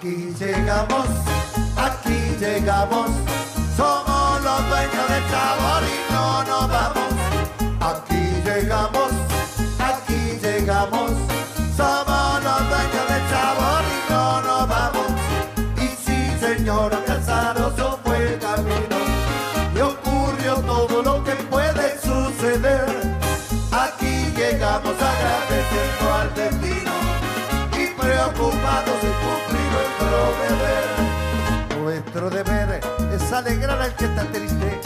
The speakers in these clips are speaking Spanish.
Aquí llegamos, aquí llegamos, somos los dueños del sabor y no nos vamos. Alegrar al que está triste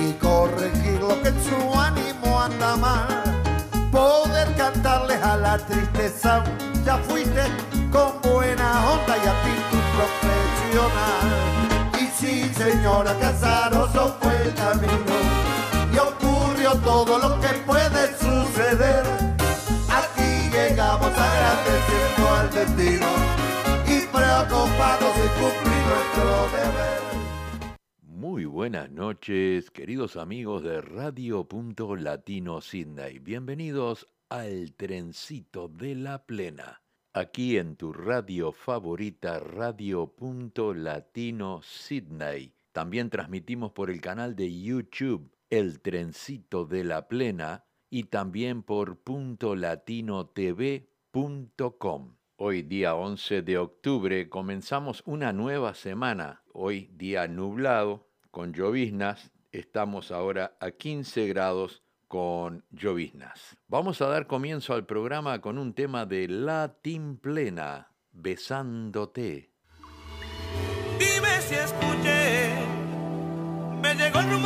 y corregir lo que en su ánimo anda mal. Poder cantarles a la tristeza, ya fuiste con buena onda y actitud profesional. Y sí, señora Casaroso fue el camino y ocurrió todo lo que puede suceder. Aquí llegamos agradeciendo al destino y preocupados de cumplir nuestro deber. Buenas noches, queridos amigos de Radio Punto Latino Sydney. Bienvenidos al trencito de la plena. Aquí en tu radio favorita, Radio Punto Latino Sydney. También transmitimos por el canal de YouTube El Trencito de la Plena y también por puntolatinotv.com. Hoy día 11 de octubre comenzamos una nueva semana. Hoy día nublado con lloviznas. Estamos ahora a 15 grados con lloviznas. Vamos a dar comienzo al programa con un tema de Latin Plena, Besándote. Dime si escuché. Me llegó el rumor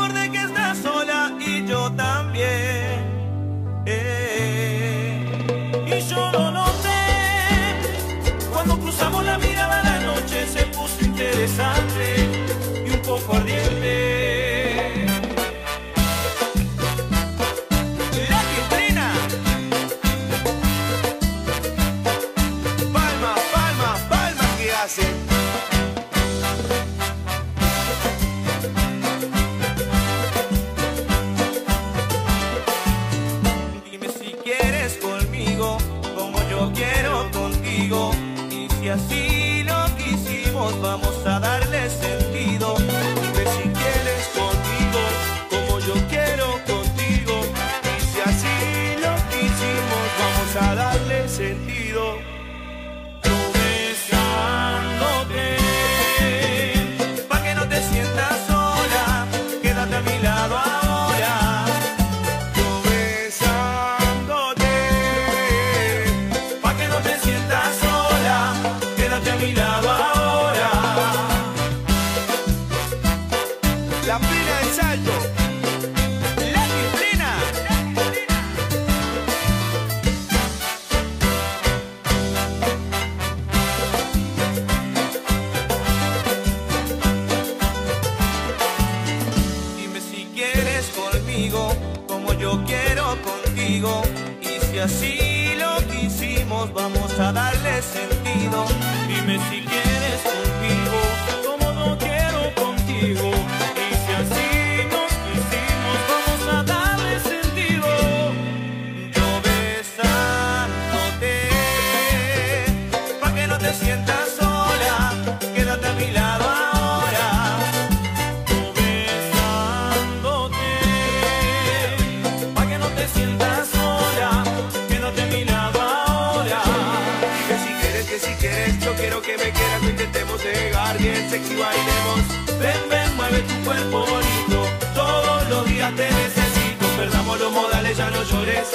sexy bailemos. Ven, ven, mueve tu cuerpo bonito, todos los días te necesito. Perdamos los modales, ya no llores,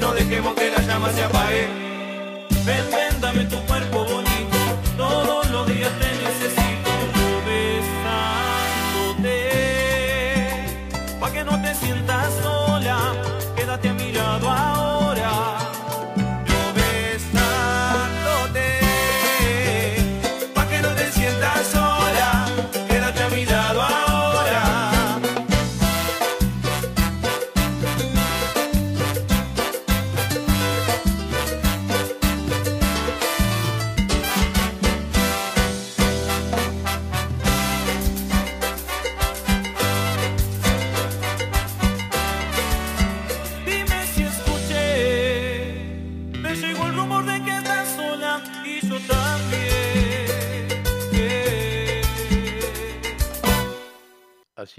no dejemos que la llama se apague. Ven, ven, dame tu cuerpo bonito,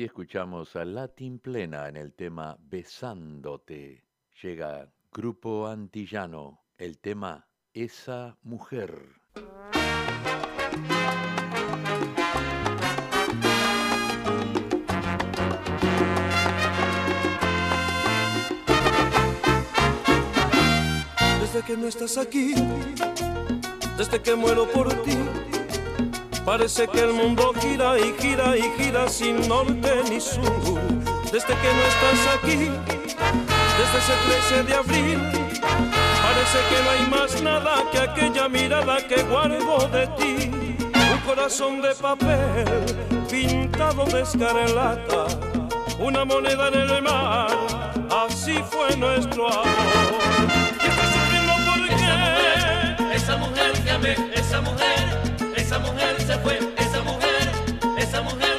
Así escuchamos a Latin Plena en el tema Besándote. Llega Grupo Antillano, el tema Esa Mujer. Desde que no estás aquí, desde que muero por ti Parece que el mundo gira y gira y gira sin norte ni sur. Desde que no estás aquí, desde ese 13 de abril, parece que no hay más nada que aquella mirada que guardo de ti. Un corazón de papel pintado de escarlata, una moneda en el mar, así fue nuestro amor. Estoy sufriendo porque esa mujer que amé, esa mujer esa mujer se fue, esa mujer, esa mujer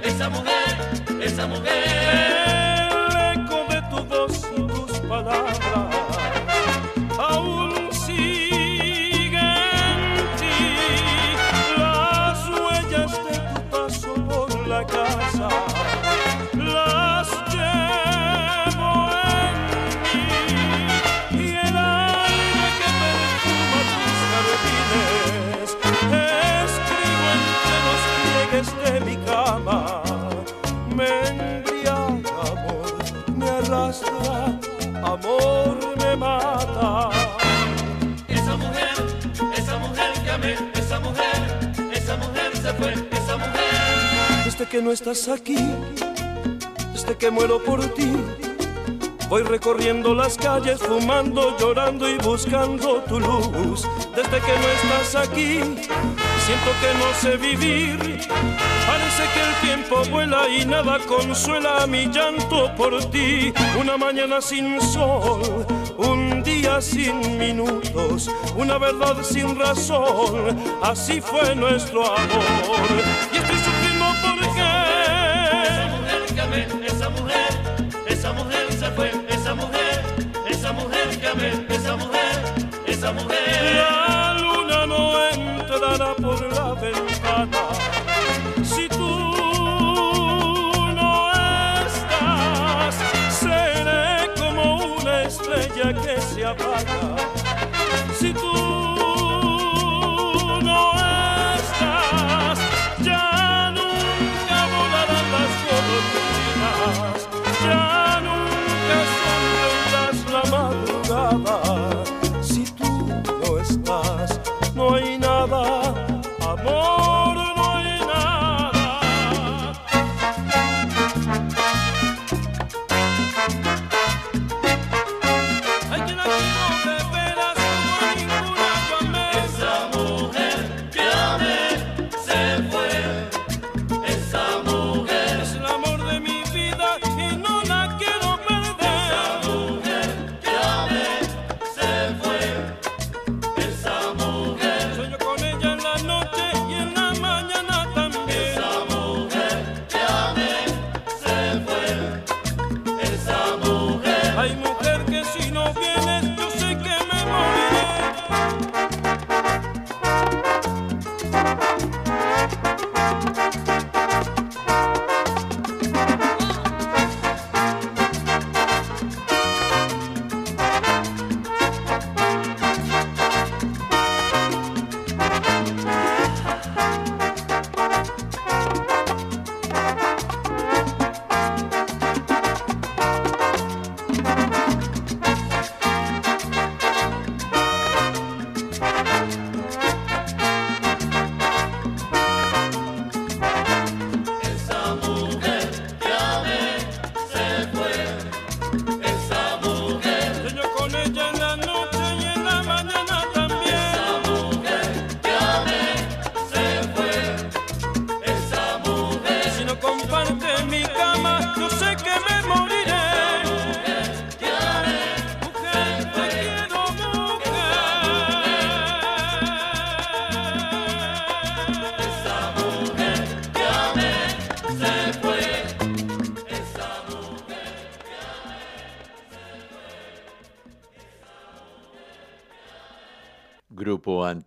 que esa mujer, esa mujer. El eco de tu voz y tus palabras aún siguen en ti las huellas de tu paso por la casa. Desde que no estás aquí, desde que muero por ti. Voy recorriendo las calles, fumando, llorando y buscando tu luz. Desde que no estás aquí, siento que no sé vivir. Parece que el tiempo vuela y nada consuela mi llanto por ti. Una mañana sin sol, un día sin minutos, una verdad sin razón. Así fue nuestro amor. Y esa mujer. La luna no entrará por la ventana si tú no estás. Seré como una estrella que se apaga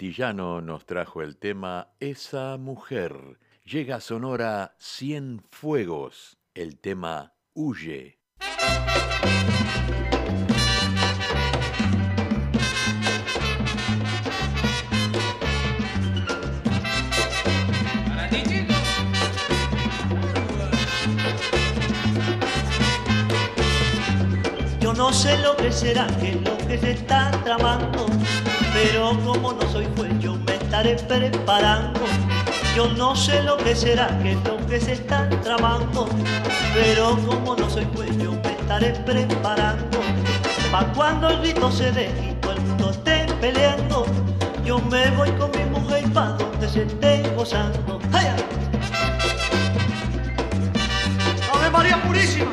Antillano nos trajo el tema Esa Mujer. llega Sonora Cien Fuegos, el tema Huye. Yo no sé lo que será, que es lo que se está tramando, pero como no soy juez, yo me estaré preparando. Yo no sé lo que será, que lo que se está tramando, pero como no soy juez, yo me estaré preparando. Pa' cuando el grito se deje y todo el mundo esté peleando, yo me voy con mi mujer pa' donde se esté gozando. ¡Ay! ¡Ave María Purísima!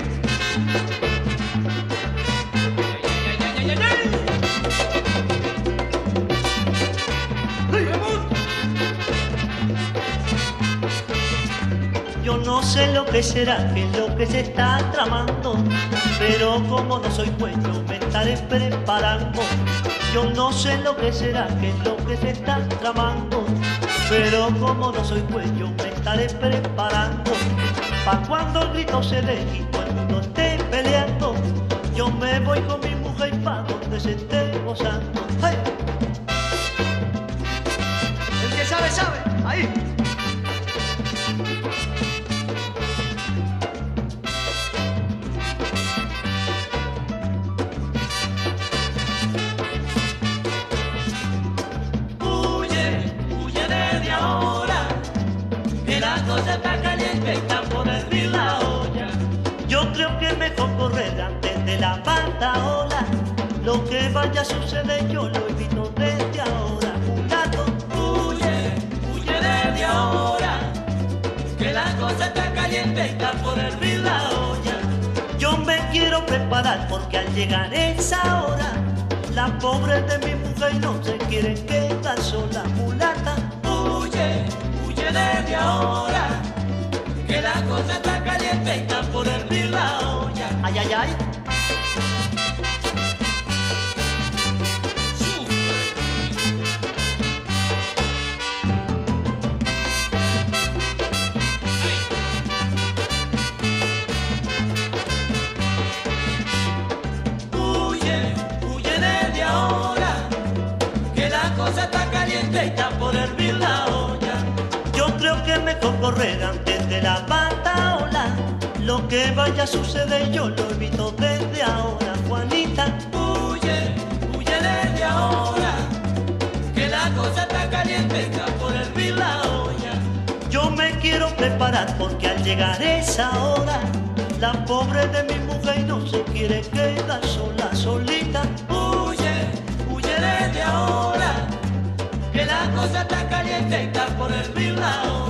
Sé lo que será, qué es lo que se está tramando, pero como no soy juez, yo me estaré preparando. Yo no sé lo que será, qué es lo que se está tramando, pero como no soy juez, yo me estaré preparando. Pa' cuando el grito se deje y todo el mundo esté peleando, yo me voy con mi mujer pa' donde se esté gozando. ¡Ay! Que es mejor correr antes de la ola. Lo que vaya a suceder yo lo evito desde ahora. Mulato, Huye, huye desde ahora, que la cosa está caliente, está por hervir la olla. yo me quiero preparar porque al llegar esa hora, la pobre de mi mujer no se quiere quedar sola. Mulata, Huye, huye desde ahora, que la cosa está caliente, está por hervir la olla. Ay, ay, ay. Está la olla. Yo creo que mejor correr antes de la ola. Lo que vaya a suceder yo lo evito desde ahora, Juanita. Huye, huye desde ahora, que la cosa está caliente, está por hervir la olla. Yo me quiero preparar porque al llegar esa hora, la pobre de mi mujer no se quiere quedar sola, solita. Huye, huye desde ahora, que la cosa está caliente, está por hervir la olla.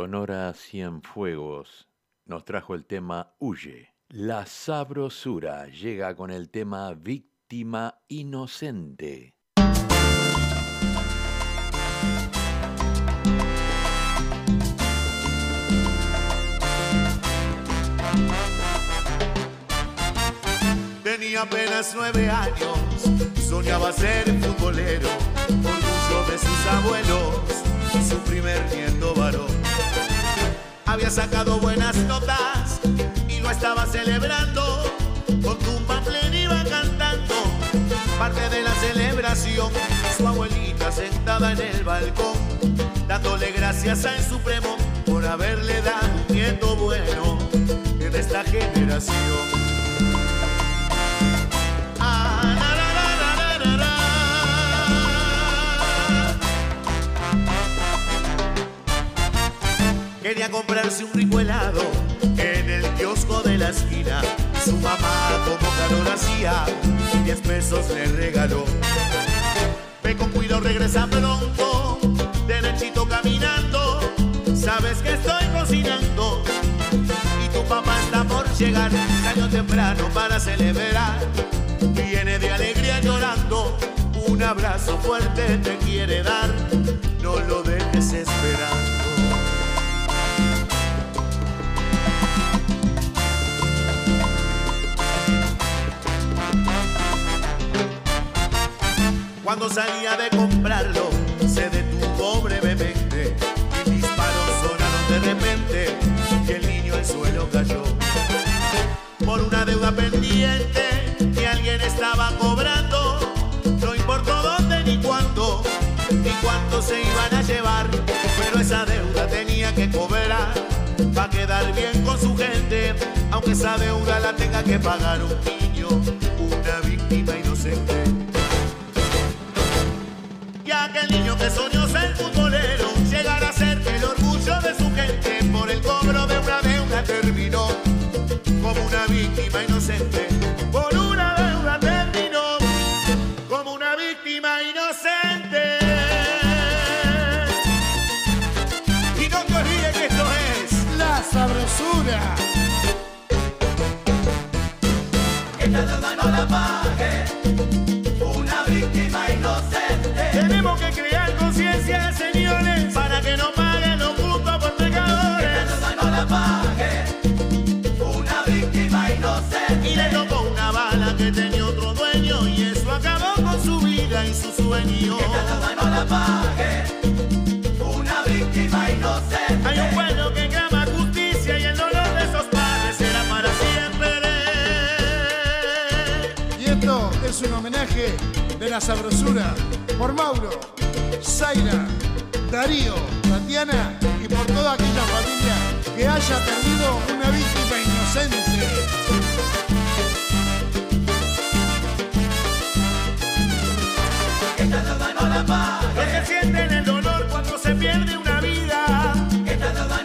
Sonora Cienfuegos nos trajo el tema Huye. La sabrosura llega con el tema Víctima Inocente. Tenía apenas nueve años, soñaba ser futbolero, orgullo de sus abuelos, su primer nieto varón. Había sacado buenas notas y lo estaba celebrando, con tumba plena iba cantando. Parte de la celebración, su abuelita sentada en el balcón, dándole gracias al Supremo por haberle dado un nieto bueno en esta generación. Quería comprarse un rico helado en el kiosco de la esquina. Su mamá, como calor hacía, 10 pesos le regaló. Ve con cuidado, regresa pronto, derechito caminando. Sabes que estoy cocinando y tu papá está por llegar, salió temprano para celebrar. Viene de alegría llorando, un abrazo fuerte te quiere dar. Quedar bien con su gente, aunque esa deuda la tenga que pagar un niño, una víctima inocente. Y aquel niño que soñó ser futbolero, llegar a ser el orgullo de su gente, por el cobro de una deuda terminó como una víctima inocente. La sabrosura por Mauro, Zaira, Darío, Tatiana y por toda aquella familia que haya perdido una víctima inocente. Esta deuda no la pague. Los que sienten el dolor cuando se pierde una vida.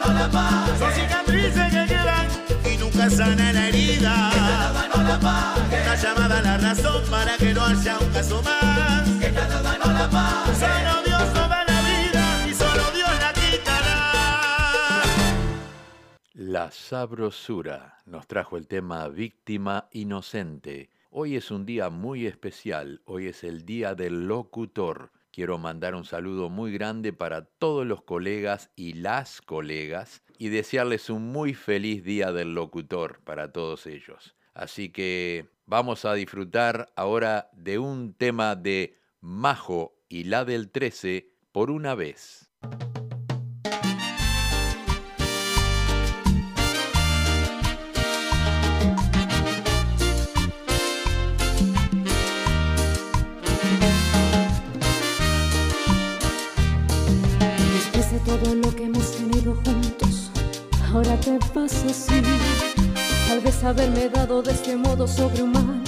No la pague. Son cicatrices que quedan y nunca sana la herida. Una llamada a la razón para que no haya un caso más. No la. Solo Dios nos da la vida y solo Dios la quitará. La sabrosura nos trajo el tema Víctima Inocente. Hoy es un día muy especial, hoy es el Día del Locutor. Quiero mandar un saludo muy grande para todos los colegas y las colegas y desearles un muy feliz Día del Locutor para todos ellos. Así que vamos a disfrutar ahora de un tema de Majo y la del 13 por una vez. Después de todo lo que hemos tenido juntos, ahora te vas así. Tal vez haberme dado de este modo sobrehumano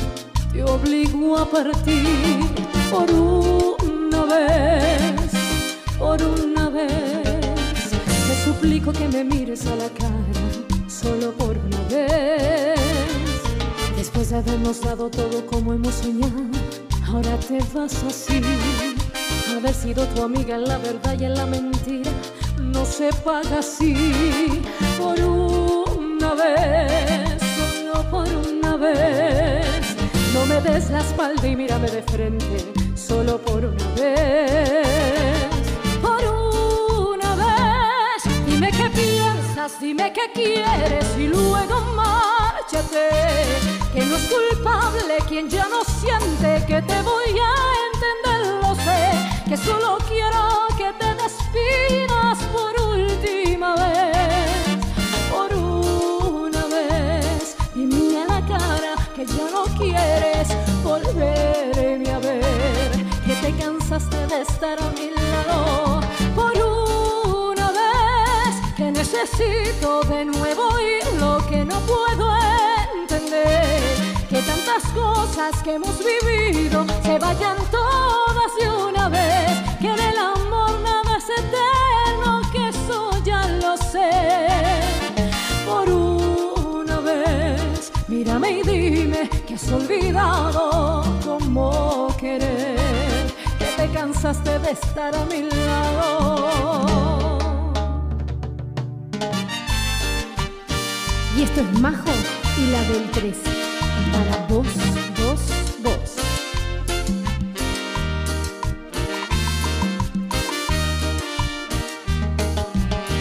te obligo a partir por una vez, por una vez. Te suplico que me mires a la cara, solo por una vez. Después de habernos dado todo como hemos soñado, ahora te vas así. Haber sido tu amiga en la verdad y en la mentira no se paga así. Por una vez, solo por una vez. No me des la espalda y mírame de frente, solo por una vez. Por una vez, dime qué piensas, dime qué quieres y luego márchate. Que no es culpable quien ya no de estar a mi lado. Por una vez, que necesito de nuevo oír lo que no puedo entender. Que tantas cosas que hemos vivido se vayan todas de una vez. Que en el amor nada es eterno, que eso ya lo sé. Por una vez, mírame y dime que has olvidado cómo querer fuerzas debe estar a mi lado. Y esto es Majo y la del 3. Para vos, vos, vos.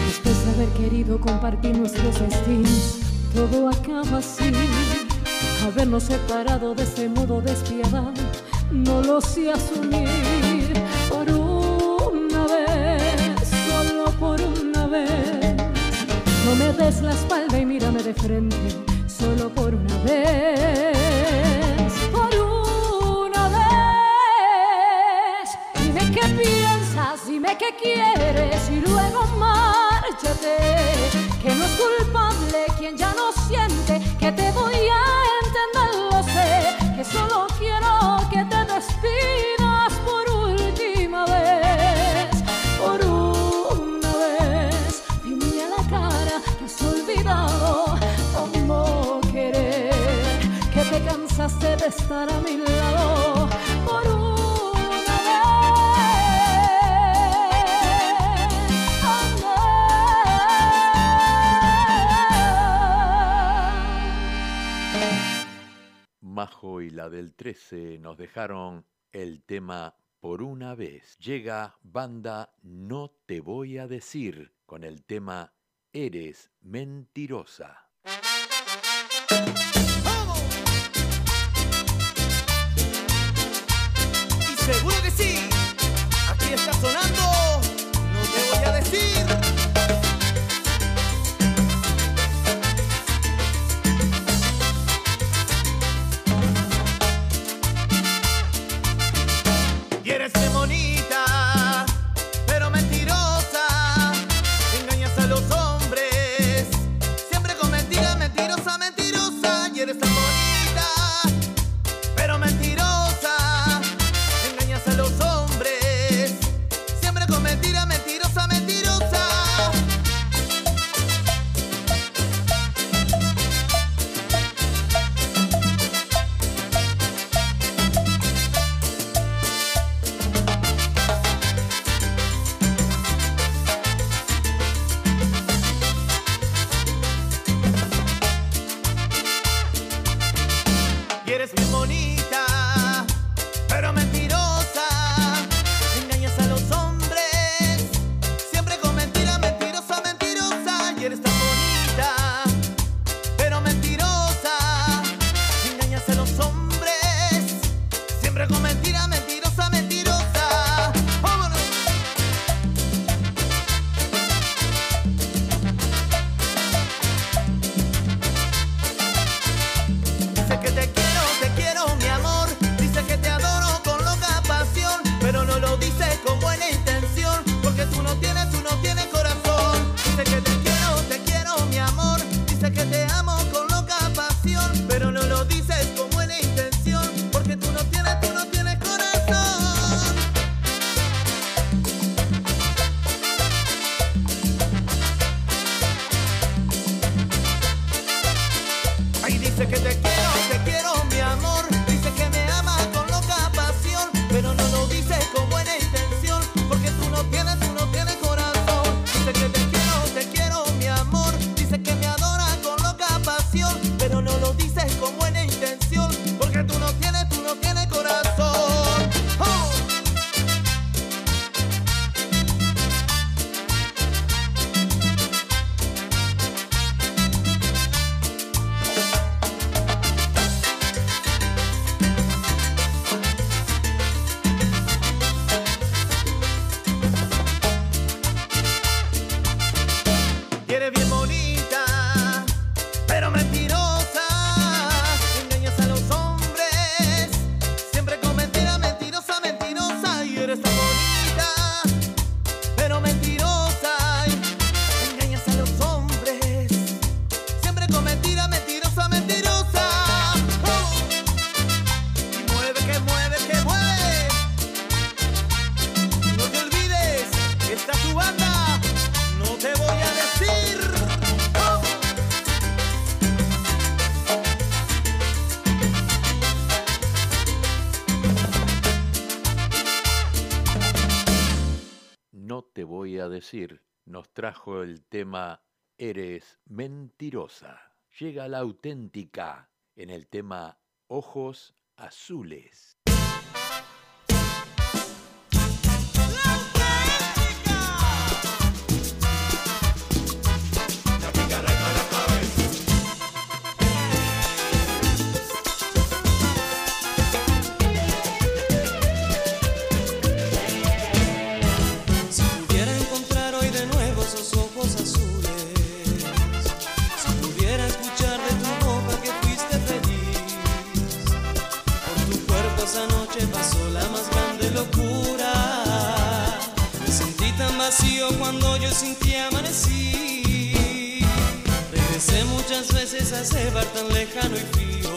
Después de haber querido compartir nuestros destinos, todo acaba así. Habernos separado de ese modo despiadado, no lo sé asumir. des la espalda y mírame de frente, solo por una vez, por una vez. Dime qué piensas, dime qué quieres y luego márchate, que no es culpable quien ya no siente que te voy a estar a mi lado por una vez. Majo y la del 13 nos dejaron el tema por una vez. Llega banda No te voy a decir con el tema Eres mentirosa. Seguro que sí. Aquí está sonando. decir, nos trajo el tema Eres mentirosa. Llega la auténtica en el tema Ojos Azules. cuando yo sin ti amanecí. Regresé muchas veces a ese bar tan lejano y frío,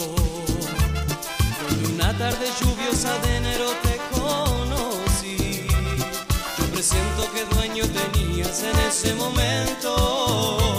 donde una tarde lluviosa de enero te conocí. Yo presiento que dueño tenías en ese momento.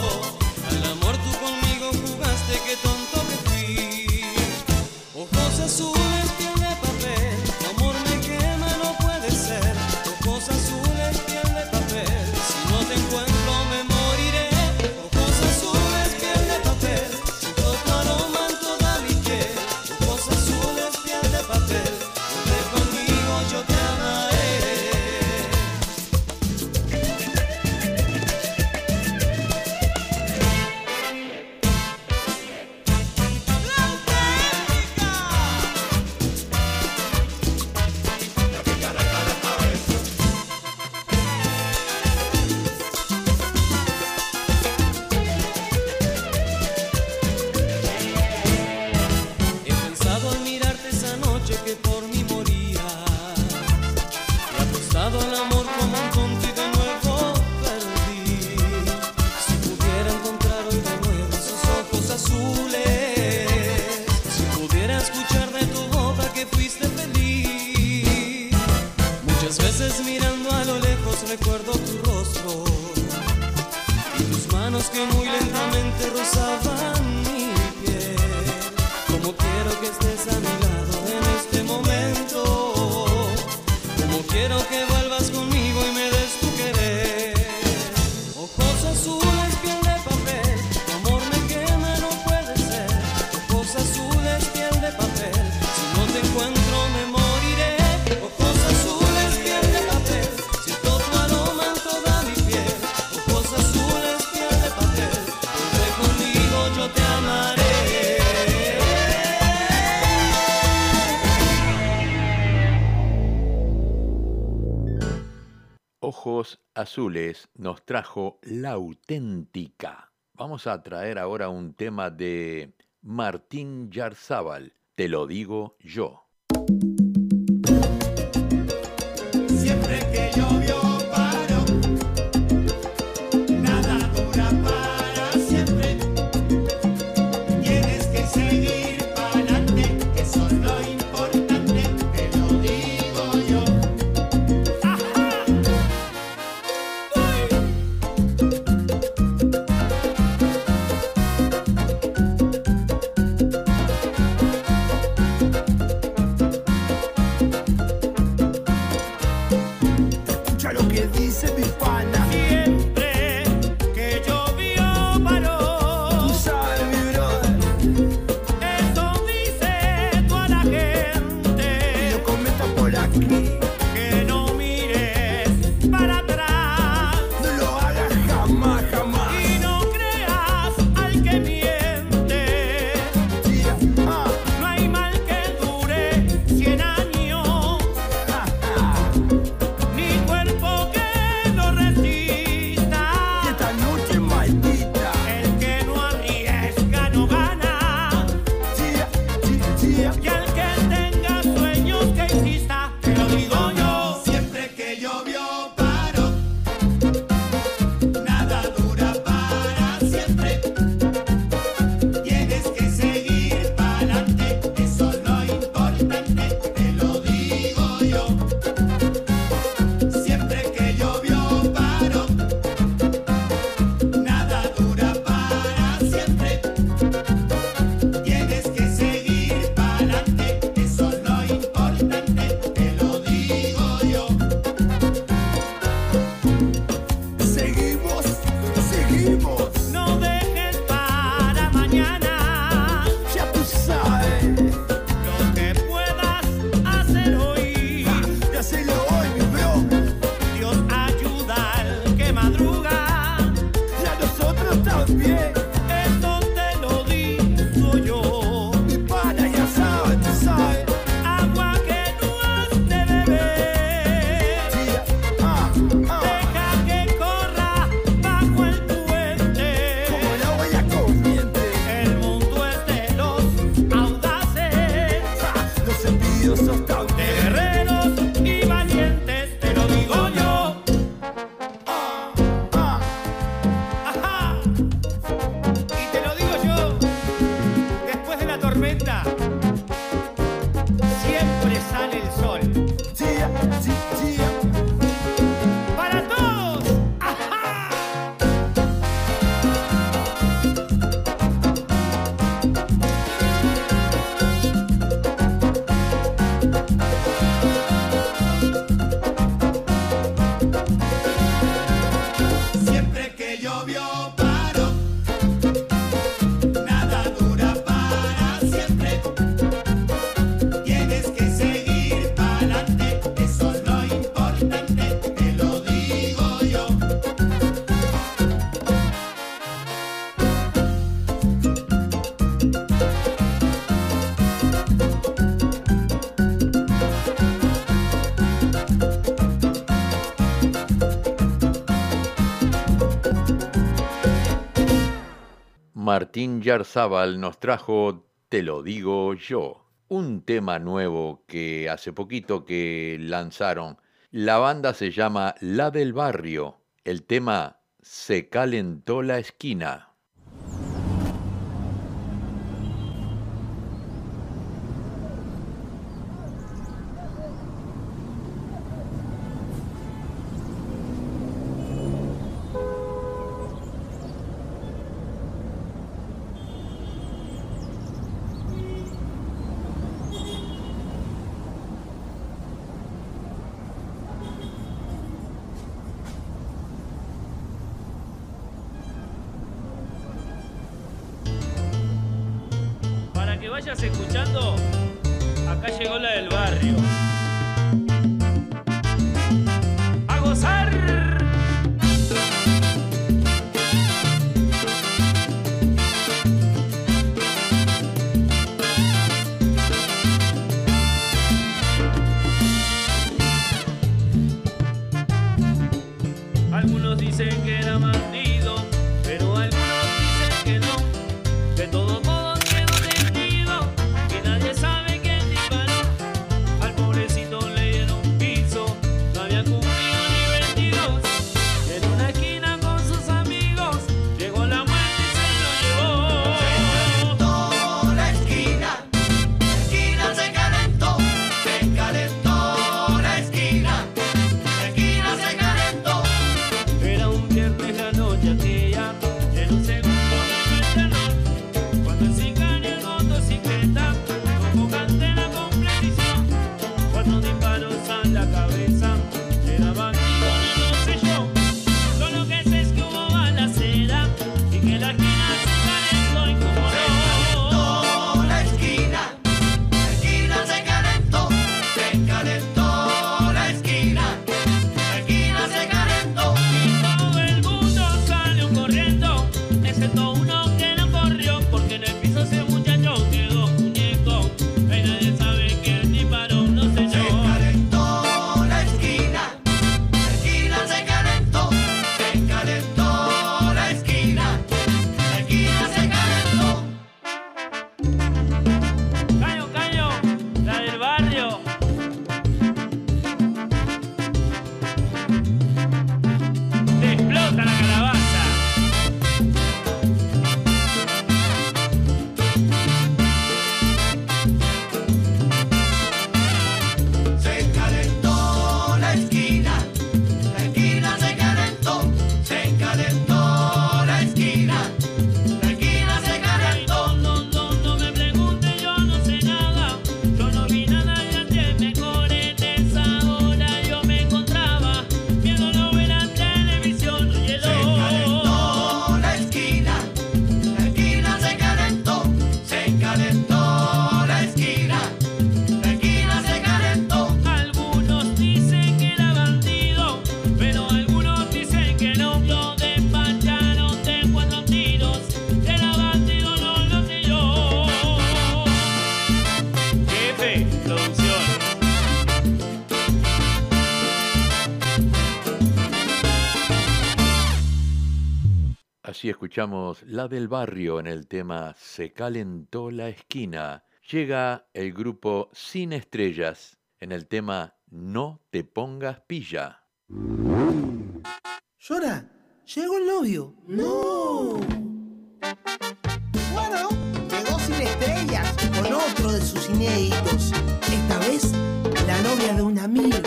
Azules nos trajo La auténtica. Vamos a traer ahora un tema de Martín Yarzábal, Te lo digo yo. Yo Martín Yarzábal nos trajo Te lo digo yo, un tema nuevo que hace poquito que lanzaron. La banda se llama La del Barrio. El tema Se calentó la esquina. vayas escuchando, acá llegó la del barrio. Escuchamos la del barrio en el tema Se calentó la esquina. Llega el grupo Sin Estrellas en el tema No te pongas pilla. Llora, llegó el novio. No. Bueno, llegó Sin Estrellas con otro de sus inéditos. Esta vez la novia de un amigo.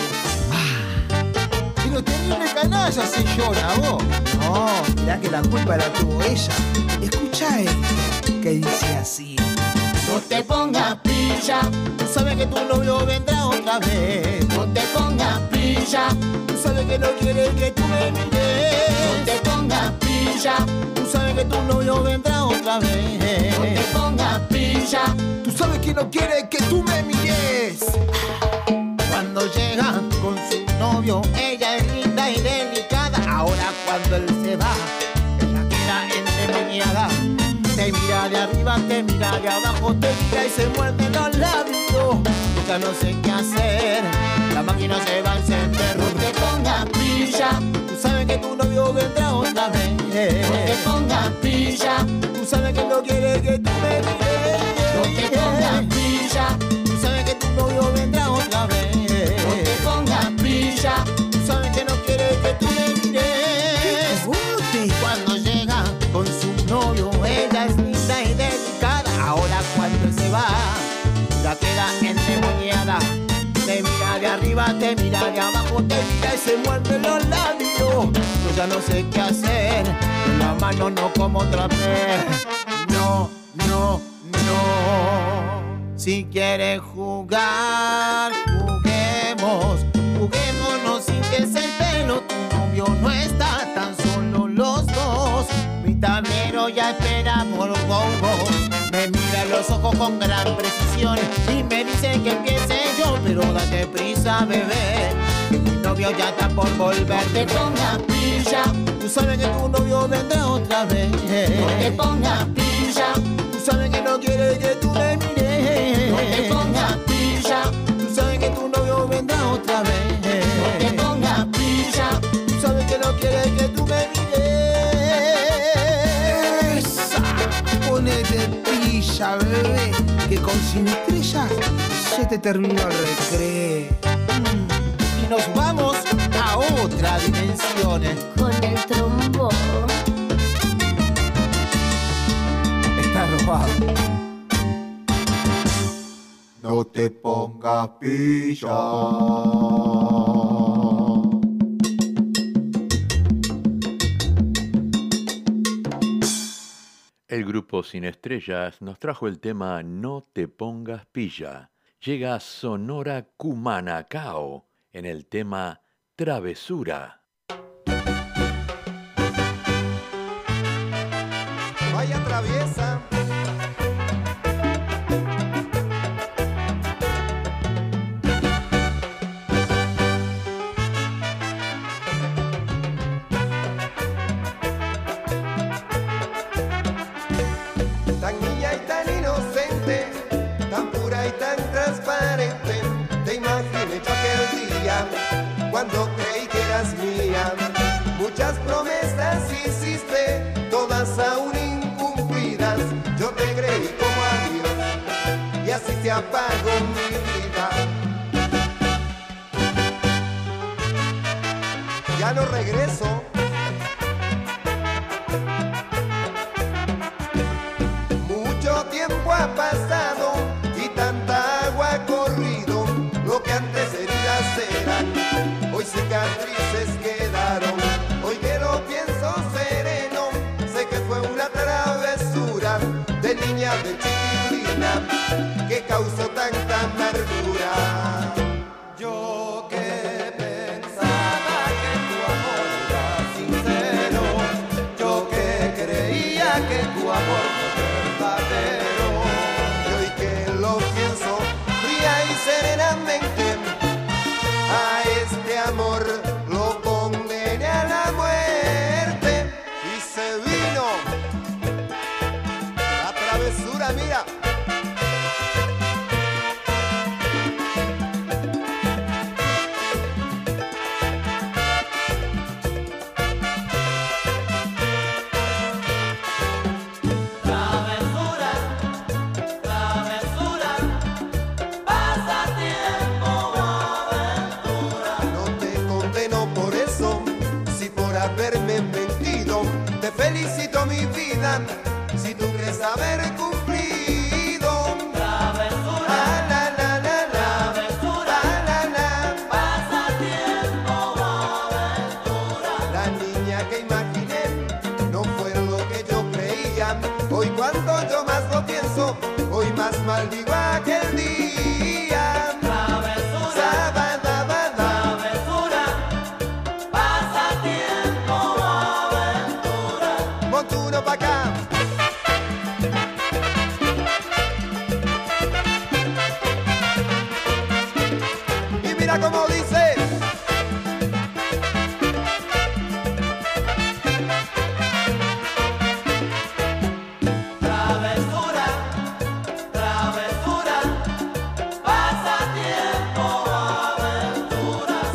Tenía una canalla, se llora vos. No, mirá que la culpa la tuvo ella. Escucha esto, que dice así. No te pongas pilla, tú sabes que tu novio vendrá otra vez. No te pongas pilla, tú sabes que no quiere que tú me mires. No te pongas pilla, tú sabes que tu novio vendrá otra vez. No te pongas pilla, tú sabes que no quiere que tú me mires. Cuando llega con su novio, ella es linda y delicada. Ahora cuando él se va, ella queda endemoniada. Te mira de arriba, te mira de abajo, te mira y se muerde los labios. Ya no sé qué hacer, la máquina se va a encender. No te pongas pilla, tú sabes que tu novio vendrá otra vez. No te pongas pilla, Tú sabes que no quieres que tú me mires. Arriba, te mira de abajo, te mira y se muerde los labios. Yo ya no sé qué hacer, la mano no como otra vez. No, no, no. Si quieres jugar, juguemos. Juguémonos sin que se el pelo. Tu novio no está tan solo los dos. Mi tablero ya espera por vos. Los ojos con gran precisión y me dice que empiece yo, pero date prisa, bebé. Que mi novio ya está por volver. No te pongas pilla, Tú sabes que tu novio vendrá otra vez. no te pongas pilla, Tú sabes que no quiere que tú me mires. no te pongas pilla, sin estrellas se te terminó el recreo. Y nos vamos a otra dimensión. Con el trombón. Está robado. No te pongas pilla. Grupo Sin Estrellas nos trajo el tema No te pongas pilla. Llega Sonora Cumanacao en el tema Travesura. Apagó mi vida. Ya no regreso. Mucho tiempo ha pasado y tanta agua ha corrido. Lo que antes heridas eran, hoy cicatrices quedaron. Hoy que lo pienso sereno, sé que fue una travesura de niña de chiquilina causó tanta amargura.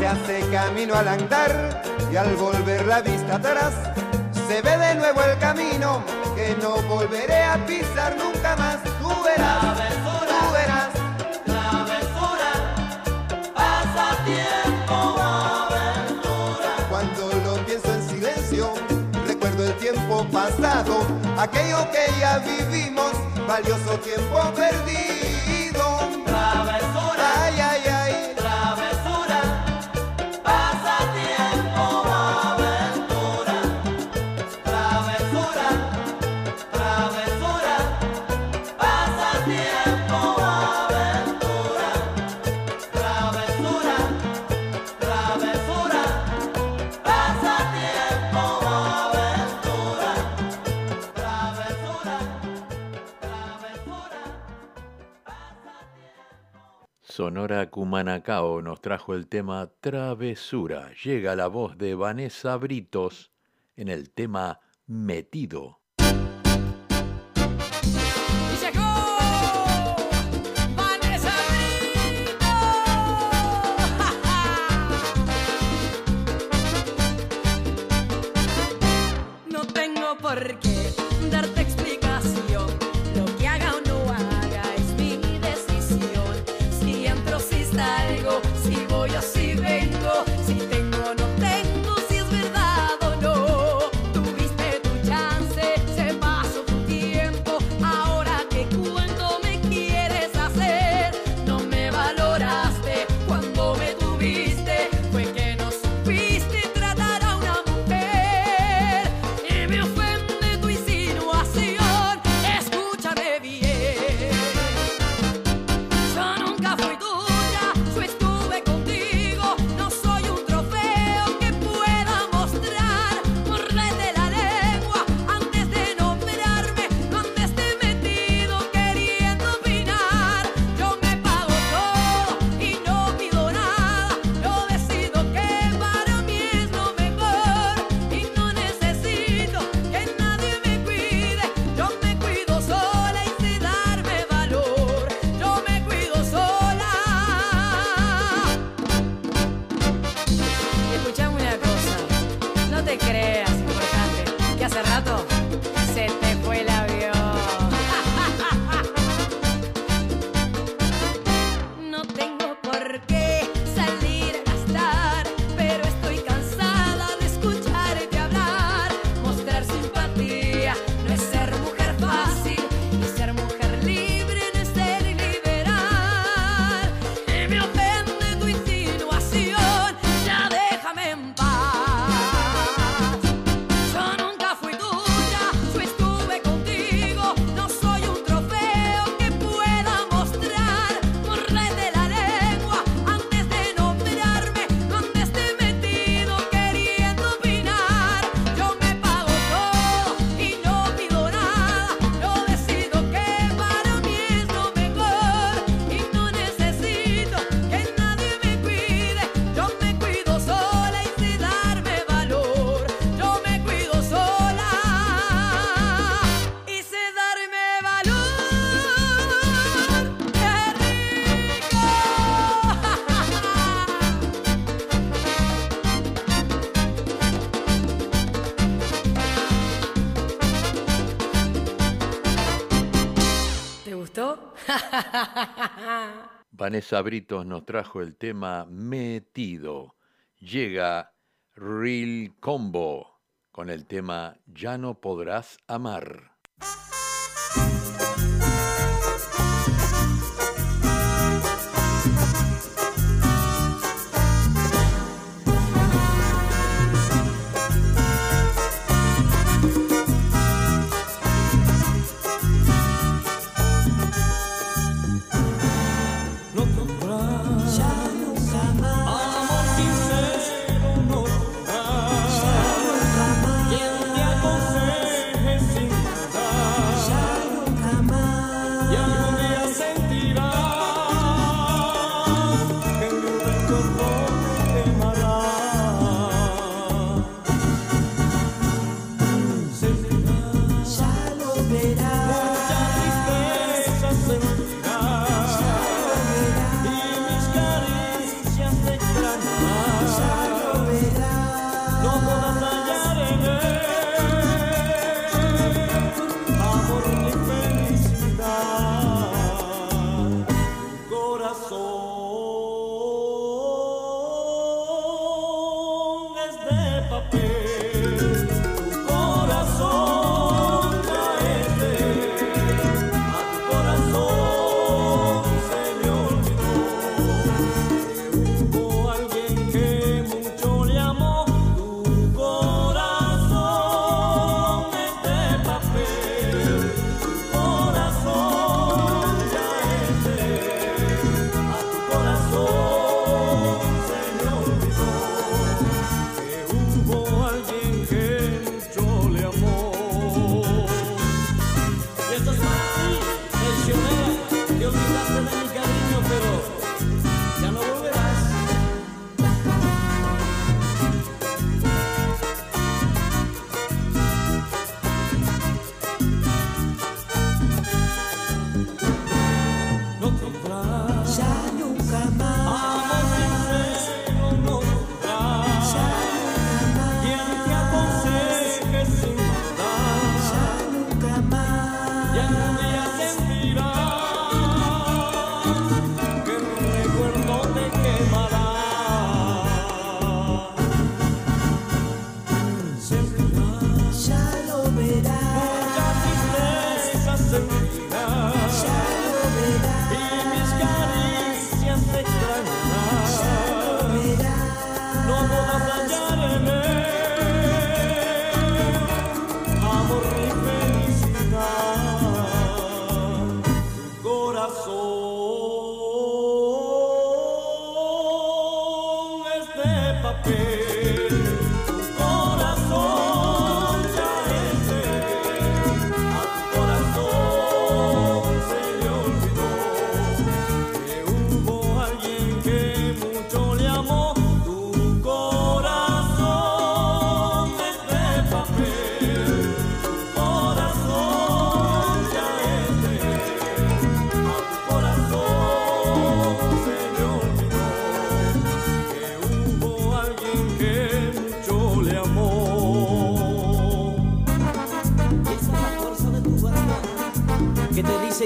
hace camino al andar y al volver la vista atrás se ve de nuevo el camino que no volveré a pisar nunca más. Tú verás, travesura, tú verás, travesura, pasa tiempo, aventura. Cuando lo pienso en silencio, recuerdo el tiempo pasado, aquello que ya vivimos, valioso tiempo perdido. Sonora Cumanacao nos trajo el tema Travesura. Llega la voz de Vanessa Britos en el tema Metido. porque Vanessa Britos nos trajo el tema Metido. Llega Real Combo con el tema Ya no podrás amar.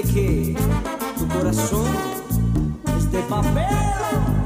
que tu corazón es de papel.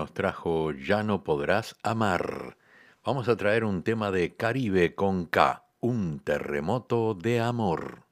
nos trajo Ya no podrás amar. Vamos a traer un tema de Caribe con K, un terremoto de amor.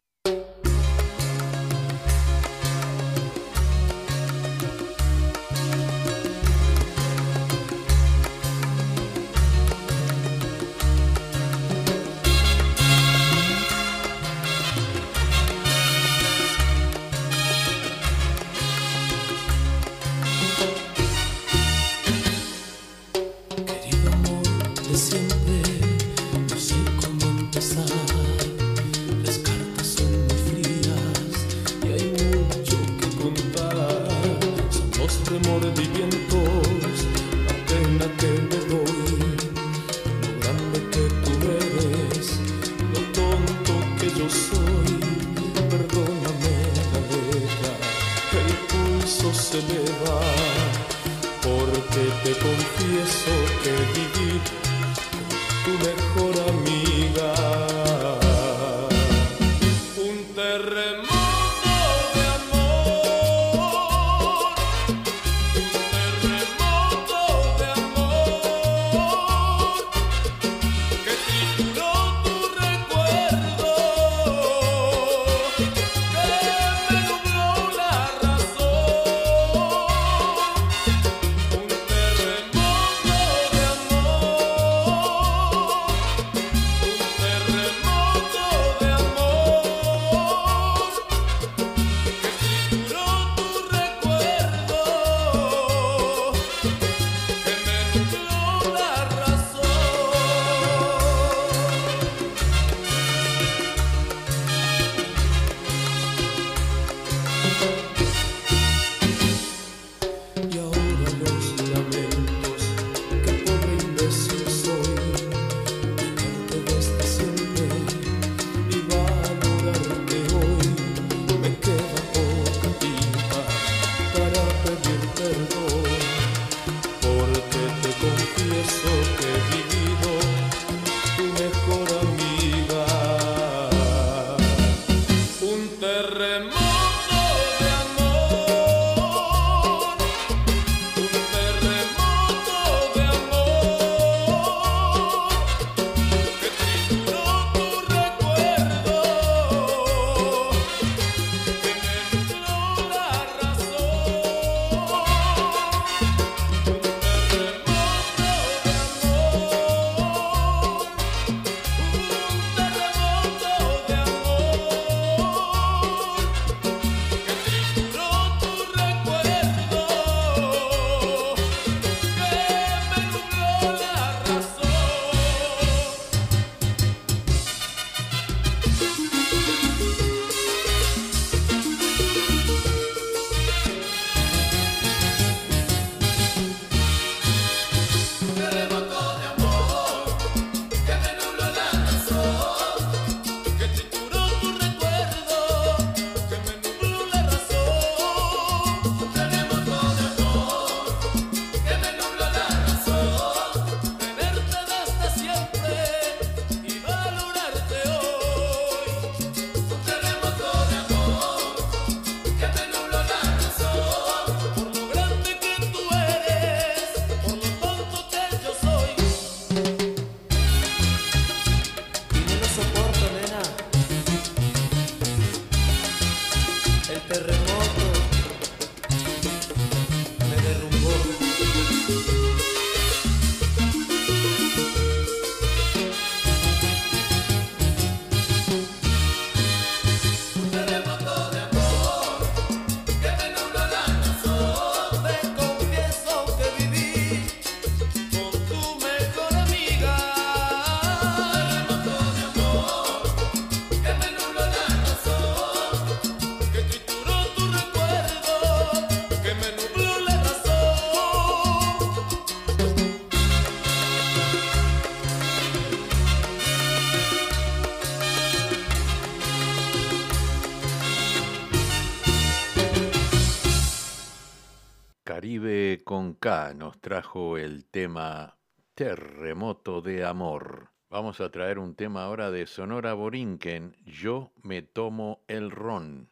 Nos trajo el tema Terremoto de Amor. Vamos a traer un tema ahora de Sonora Borinquen, Yo me tomo el ron.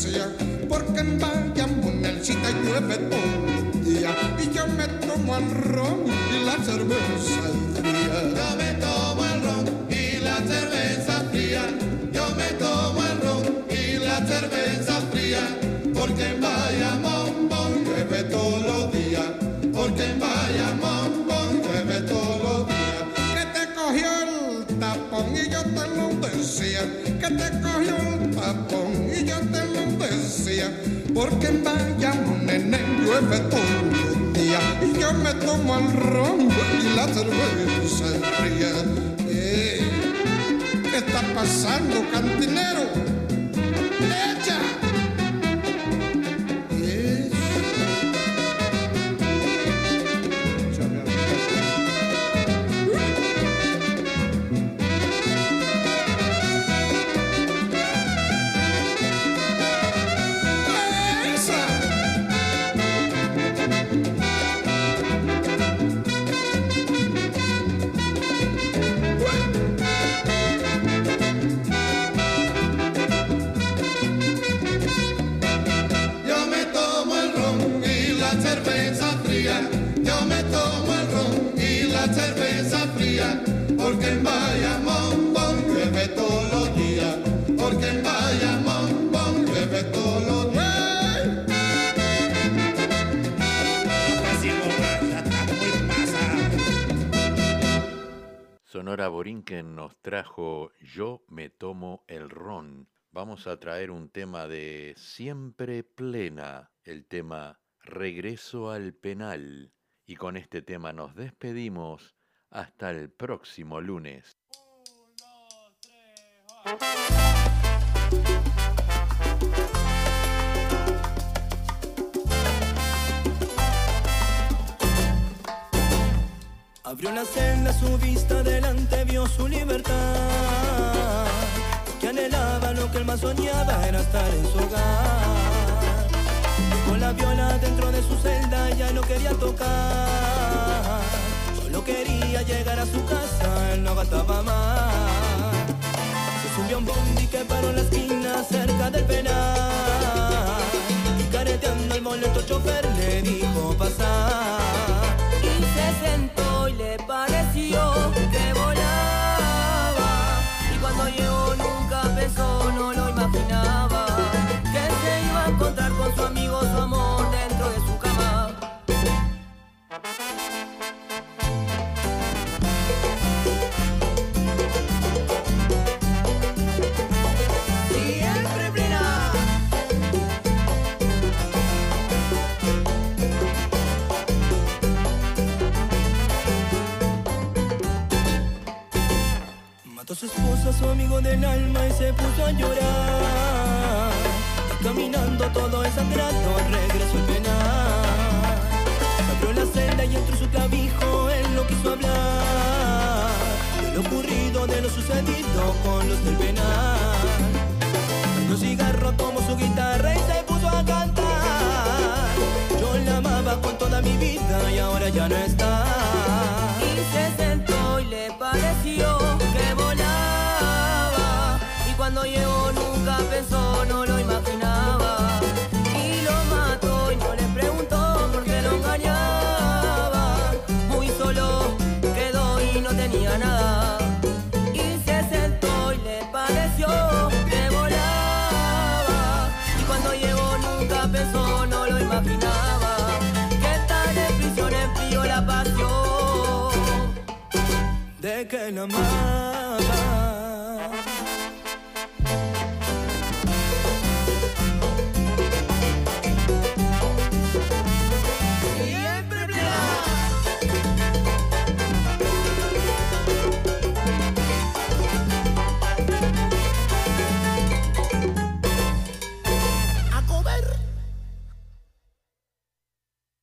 Creciendo. Porque en Bayamón el cita llueve todo el día. Y yo me tomo el ron y la cerveza fría. Decía. Porque en Bayamón, nene, llueve todo el día. Y yo me tomo el ron y la cerveza fría. Eh, ¿Qué está pasando, cantinero? ¡Echa! Borinquen nos trajo Yo me tomo el ron. Vamos a traer un tema de Siempre Plena, el tema Regreso al Penal. Y con este tema nos despedimos hasta el próximo lunes. Abrió la celda, su vista delante vio su libertad. Que anhelaba lo que él más soñaba era estar en su hogar. Con la viola dentro de su celda ya no quería tocar. Solo quería llegar a su casa, él no aguantaba más. Se subió a un bondi que paró en la esquina cerca del penal. Y careteando el boleto chofer le dijo pasar. Todo desangrado, regresó al penal. Abrió la celda y entró su clavijo, él no quiso hablar. sucedido con los del penal. Prendió cigarro, tomó su guitarra y se puso a cantar. Yo la amaba con toda mi vida y ahora ya no está. Y se sentó y le pareció que volaba. Y cuando llegó nunca pensó, no lo imaginaba. Y no se sentó y le pareció que volaba. Y cuando llegó nunca pensó, no lo imaginaba. Que tal en prisión enfrió la pasión. De que la amaba.